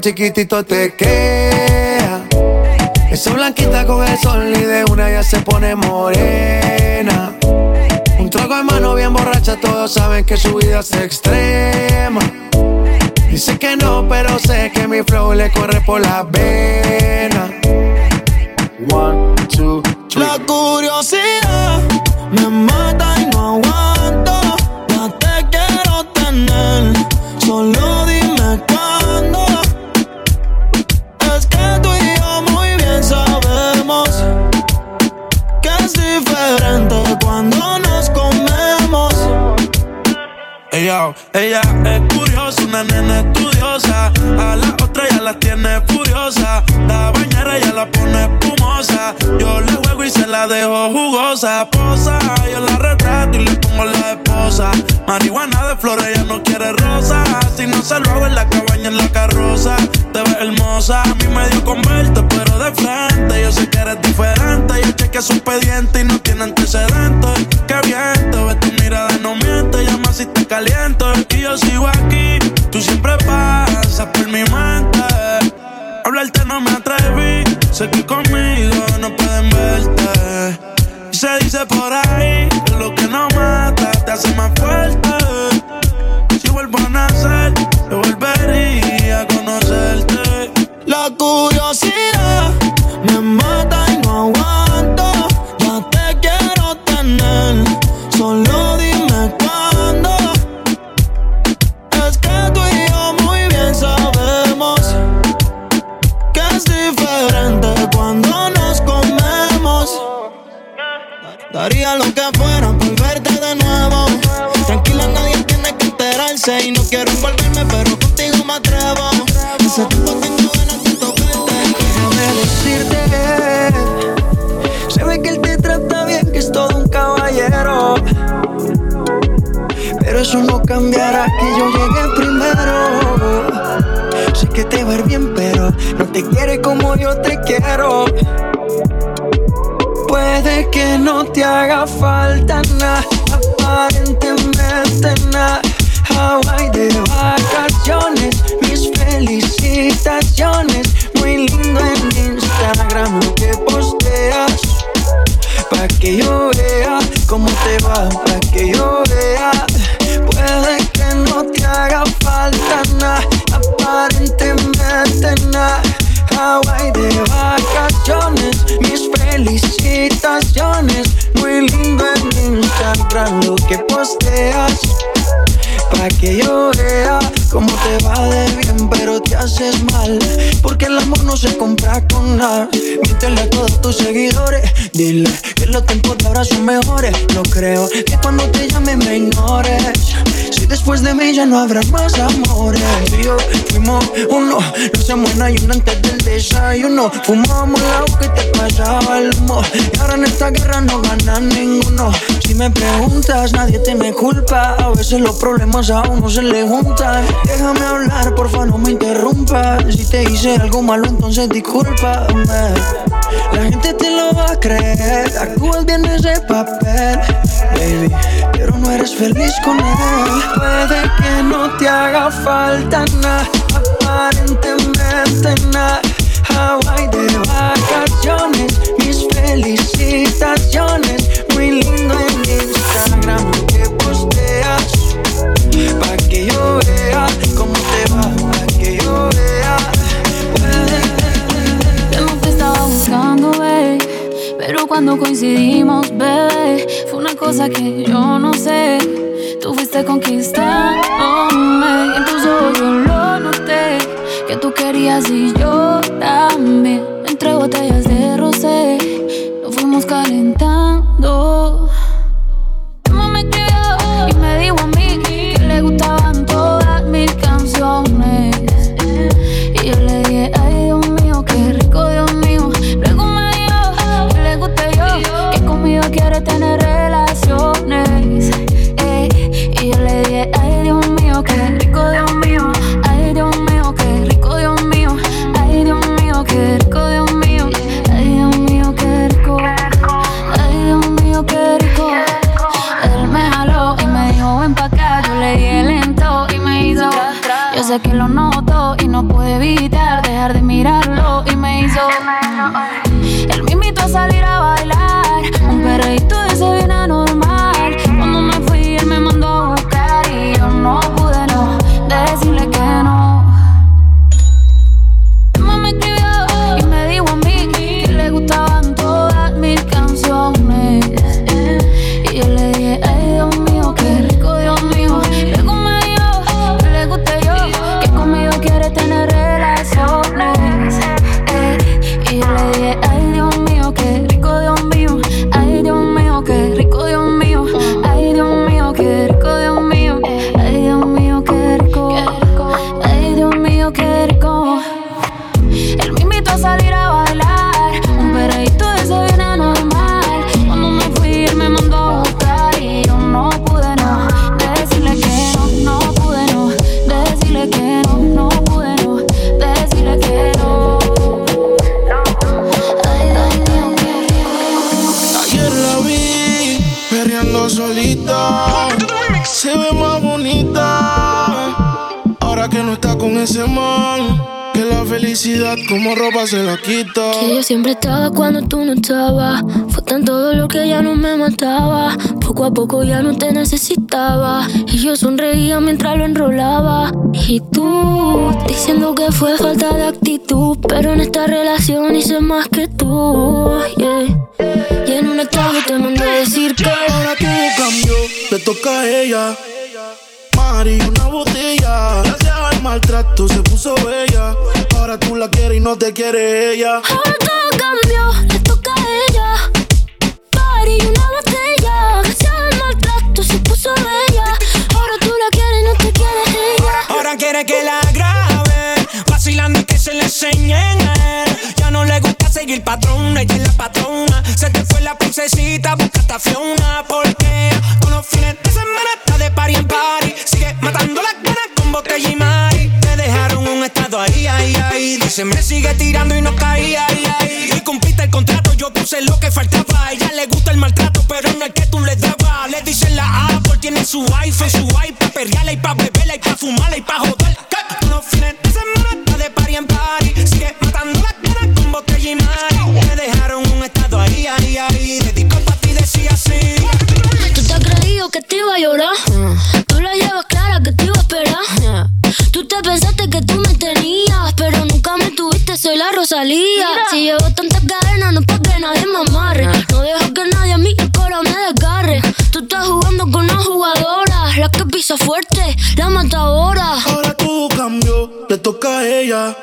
S34: Chiquitito te queda. Esa blanquita con el sol y de una ya se pone morena. Un trago en mano bien borracha, todos saben que su vida es extrema. Dice que no, pero sé que mi flow le corre por la vena.
S3: Ella, es curiosa, una nena estudiosa. A otra ya la tiene furiosa. La bañera ya la pone espumosa. Yo le juego y se la dejo jugosa. Posa, yo la retrato y le pongo la esposa. Marihuana de flores, ella no quiere rosa. Si no se lo hago en la cabaña, en la carroza. Te ves hermosa, a mí me dio con pero de frente. Yo sé que eres diferente. Yo chequeé su expediente y no tiene antecedentes. Qué bien, te ves tu mirada, no miente. Llama si te caliento y yo sigo aquí. Tú siempre pasas por mi eh, hablarte no me atreví,
S12: sé que conmigo no pueden verte. Y se dice por ahí que lo que no mata te hace más fuerte. Si vuelvo a nacer, yo volvería a conocerte.
S14: La curiosidad me Daría lo que fuera por verte de nuevo. Tranquila, nadie tiene que enterarse. Y no quiero envolverme, pero contigo me atrevo. Ese tipo tengo ganas de tocarte. Déjame decirte se ve que él te trata bien, que es todo un caballero. Pero eso no cambiará que yo llegue primero. Sé que te va a ir bien, pero no te quiere como yo te quiero. Puede que no te haga falta nada, aparentemente nada. Hawaii de vacaciones, mis felicitaciones. Muy lindo en Instagram lo que posteas. Pa' que yo vea cómo te va, pa' que yo vea. Puede que no te haga falta nada, aparentemente nada. Hawaii de vacaciones, mis felicitaciones. Muy lindo en Instagram lo que posteas. Pa' que yo vea cómo te va de bien, pero te haces mal. Porque el amor no se compra con nada. Míntele a todos tus seguidores. Dile que los tiempos de ahora son mejores. No creo que cuando te llame me ignores. Si después de mí ya no habrá más amores. Tú yo fuimos uno. No se muera y uno antes del desayuno. Fumábamos la y te pasaba el humo. Y ahora en esta guerra no gana ninguno. Si me preguntas, nadie te me culpa. A veces los problemas a uno se le juntan. Déjame hablar, porfa, no me interrumpas. Si te hice algo malo, entonces discúlpame. La gente te lo va a creer. Actúas bien ese papel, baby. Pero no eres feliz con él. Puede que no te haga falta nada, aparentemente nada. Hawaii de vacaciones, mis felicitaciones. Muy lindo en Instagram lo que posteas. Pa' que yo vea cómo te va, pa' que yo vea.
S15: Yo no te buscando. Pero cuando coincidimos, bebé, fue una cosa que yo no sé. Tú fuiste conquistándome. Ojos yo lo noté. Que tú querías y yo también. Entre botellas de rosé, nos fuimos calentando. Tener relaciones. Ey, y yo le dije, ay Dios mío, qué rico Dios mío. Ay Dios mío, qué rico Dios mío. Ay Dios mío, qué rico Dios mío. Ay Dios mío, qué rico. Ay Dios mío, qué rico. Él me jaló y me dijo ven pa' acá Yo le dije lento y me hizo Yo sé que lo noto y no puedo evitar
S9: Poco ya no te necesitaba. Y yo sonreía mientras lo enrolaba. Y tú, diciendo que fue falta de actitud. Pero en esta relación hice más que tú. Y en un estado te mandé decir que
S35: ahora todo cambió. Le toca a ella. Mari, una botella. Gracias al maltrato se puso bella. Ahora tú la quieres y no te quiere ella.
S9: Ahora todo cambió,
S36: seguir patrón, ella es la patrona. Se te fue la princesita, busca esta Fiona. Porque
S9: llevo tantas cadenas, no es pa' que nadie me amarre. No dejo que nadie a mí el coro me desgarre. Tú estás jugando con una jugadora, la que pisa fuerte, la matadora.
S35: Ahora todo cambió, le toca a ella.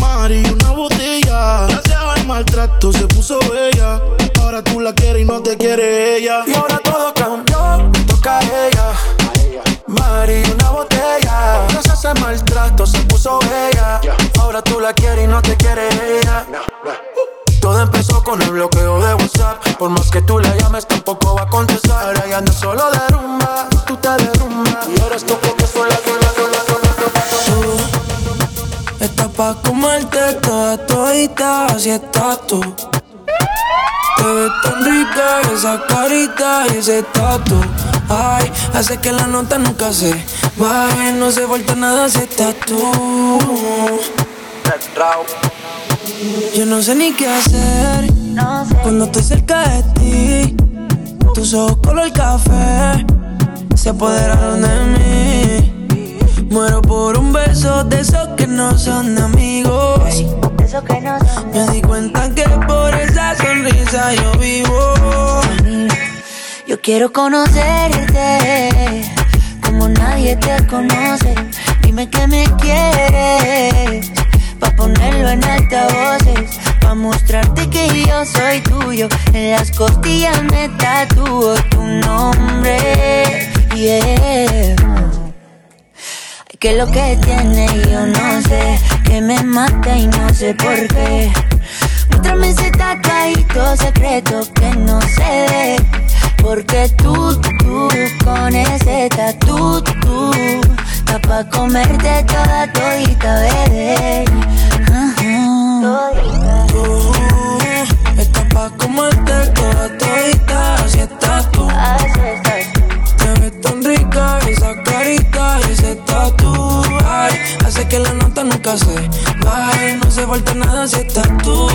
S35: Mari, una botella. Gracias al maltrato se puso bella. Ahora tú la quieres y no te quiere ella.
S37: Y ahora todo cambió, le toca a ella. Mari, una botella. Gracias al maltrato se puso bella. Ahora tú la quieres y no te quiere ella. Todo empezó con el bloqueo de WhatsApp. Por más que tú la llames, tampoco va a contestar. Ahora ya no solo de rumba, tú te derrumbas. Y ahora es tú porque sola, sola, sola, sola, sola,
S4: Tú estás pa' comerte toda todita, así estás tú. Te ves tan rica esa carita y ese tatu. Ay, hace que la nota nunca se baje, no se vuelta nada si estás tú. Yo no sé ni qué hacer cuando estoy cerca de ti. Tus ojos color café se apoderaron de mí. Muero por un beso de esos que no son amigos. Me di cuenta que por esa sonrisa yo vivo.
S38: Yo quiero conocerte como nadie te conoce. Dime que me quieres pa ponerlo en altavoces, pa mostrarte que yo soy tuyo. En las costillas me tatúo tu nombre. Yeah. Que lo que tiene yo no sé, que me mata y no sé por qué. Muéstrame ese tatuadito secreto que no se ve. Porque tú, tú, con ese tatu, tú, está pa' comerte toda todita, bebé.
S4: Tú estás pa' comerte toda todita, así estás tú. Te ves esa carita y ese tatu. Ay, hace que la nota nunca se baje, no se vuelta nada si estás tú.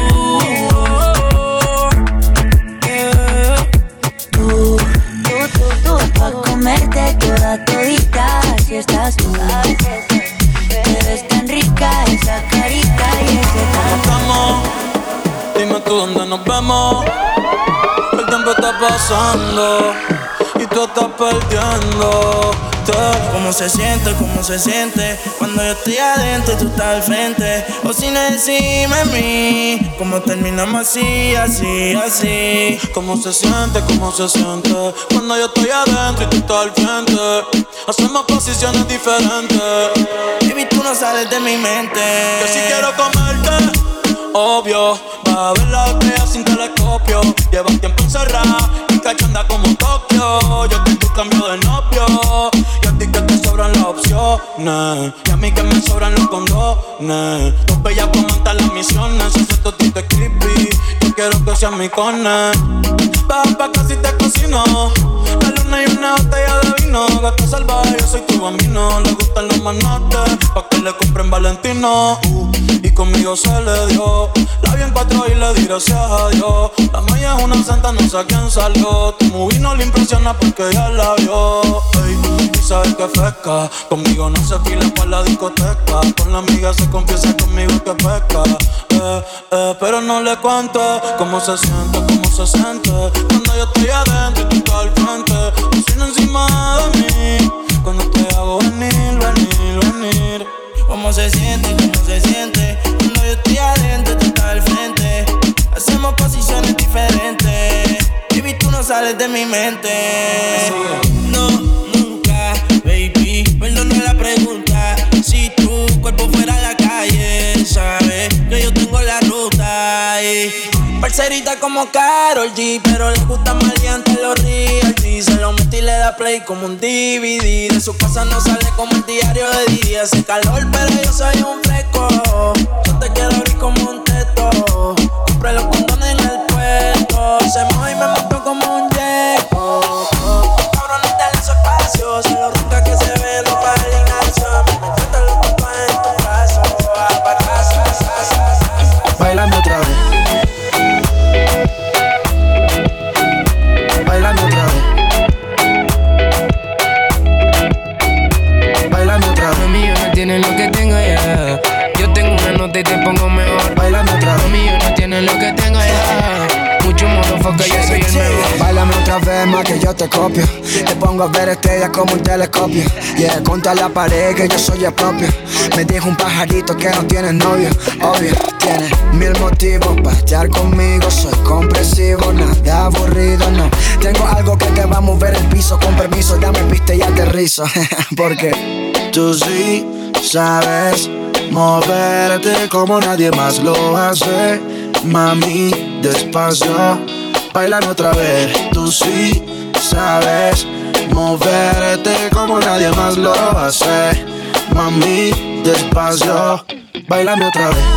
S4: Yeah.
S38: Tú, tú, tú, pa' comerte toda todita, así estás tú. Te ves tan rica esa carita y ese tatu.
S3: Vamos, dime tú dónde nos vemos. El tiempo está pasando estás perdiendo.
S35: ¿Cómo se siente? ¿Cómo se siente? Cuando yo estoy adentro y tú estás al frente. O si no encima mí. ¿Cómo terminamos así, así, así?
S3: ¿Cómo se siente? ¿Cómo se siente? Cuando yo estoy adentro y tú estás al frente. Hacemos posiciones diferentes.
S35: Baby, tú no sales de mi mente.
S3: Que si quiero comerte, obvio. Ver la estrella sin telescopio. Llevas tiempo encerrada y cachanda como Tokio. Yo tú cambio de novio. Y a ti que te sobran las opciones. Y a mí que me sobran los condones. Dos bellas comentan las misiones. Ese totito es creepy. Yo quiero que seas mi cone. Baja pa' acá si te cocino. La luna y una botella de vino. gata salvaje, yo soy tu bambino. Le gustan los manates, pa' que le compren Valentino. Uh, y conmigo se le dio. La vi en cuatro y le di gracias a Dios. La maya es una santa, no sé quién salió. Tu movie no le impresiona porque ya la vio. Ey, y sabes que fresca. Conmigo no se fila pa' la discoteca. Con la amiga se confiesa conmigo que pesca. Eh, pero no le cuento cómo se siente, cómo se siente. Cuando yo estoy adentro y tú estás al frente. Encima encima de mí. Cuando te hago venir, venir, venir.
S39: ¿Cómo se siente? ¿Cómo se siente? Cuando yo estoy adentro, tú estás al frente. Hacemos posiciones diferentes. Baby, tú no sales de mi mente. No, nunca, baby. Perdona la pregunta. Si tu cuerpo fuera a la calle, sabes que yo tengo parcerita como Carol G, pero le gusta maleante los real G. Se lo mete y le da play como un DVD. De su casa no sale como el diario de día. Hace calor, pero yo soy un fresco. Yo te quiero abrir como un teto. Compré los condones en el puerto. Se moja y me montó como un yeco. Cabrones, dale su espacio. Se lo ronca que se ve, no para
S40: que yo te
S27: copio. Te pongo a ver estrellas como un telescopio. Yeah, contra la pared que yo soy el propio. Me dijo un pajarito que no tiene novio. Obvio, tiene mil motivos para estar conmigo. Soy compresivo, nada aburrido, no. Tengo algo que te va a mover el piso. Con permiso, dame piste y aterrizo. Porque tú sí sabes moverte como nadie más lo hace. Mami, despacio, bailame otra vez. Sí sabes moverte como nadie más lo hace. Mami, despacio, bailame otra vez.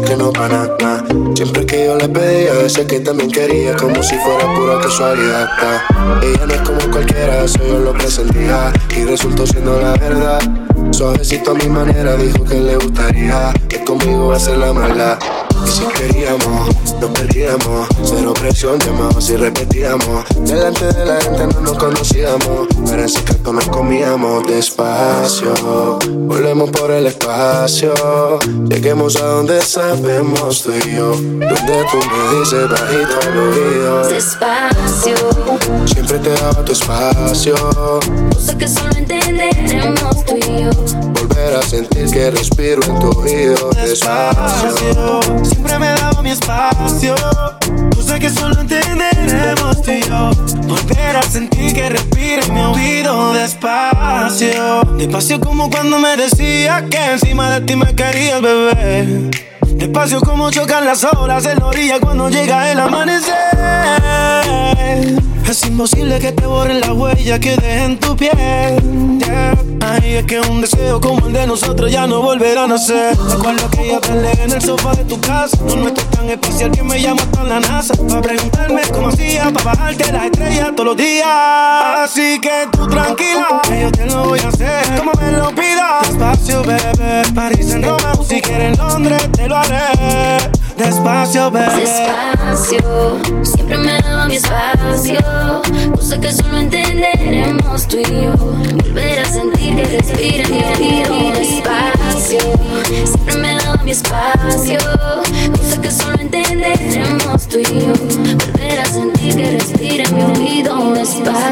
S40: Que
S18: no
S40: para
S18: nada Siempre que yo le pedía, decía que también quería Como si fuera pura casualidad. Ella no es como cualquiera, eso yo lo presentía Y resultó siendo la verdad. Suavecito a mi manera, dijo que le gustaría Que conmigo va a ser la mala. Y si queríamos, nos perdíamos. Cero presión, llamamos y repetíamos. Delante de la gente no nos conocíamos. Pero en secreto nos comíamos despacio. Volvemos por el espacio. Lleguemos a donde sabemos tú y yo. Donde tú me dices bajito al oído.
S41: Despacio.
S18: Siempre te daba tu espacio.
S41: Cosa que solo entenderemos tú y yo.
S18: Volver a sentir que respiro en tu oído. Despacio.
S12: Siempre me daba mi espacio. Cosa que solo entenderemos tú y yo. Volver a sentir que respiro en mi oído. Despacio. Despacio como cuando me decías que encima de ti me querías beber. Despacio como chocan las olas en la orilla cuando llega el amanecer. Es imposible que te borren la huella que deje en tu piel. Yeah. Ay, es que un deseo como el de nosotros ya no volverá a nacer. Recuerdo que yo te leí en el sofá de tu casa. No nuestro tan especial que me llama hasta la NASA. Para preguntarme cómo hacía, para bajarte las estrellas todos los días. Así que tú tranquila, que yo te lo voy a hacer como me lo pidas. Despacio, bebé. París en Roma, si quieres en Londres, te lo haré. Despacio, bebé.
S41: Despacio, siempre me daba mi espacio. Cosa que solo entenderemos tú y yo. Volver a sentir que respira mi. Despacio, siempre me daba mi espacio. Cosa que solo entenderemos tú y yo. Volver a sentir que respira mi oído. Despacio.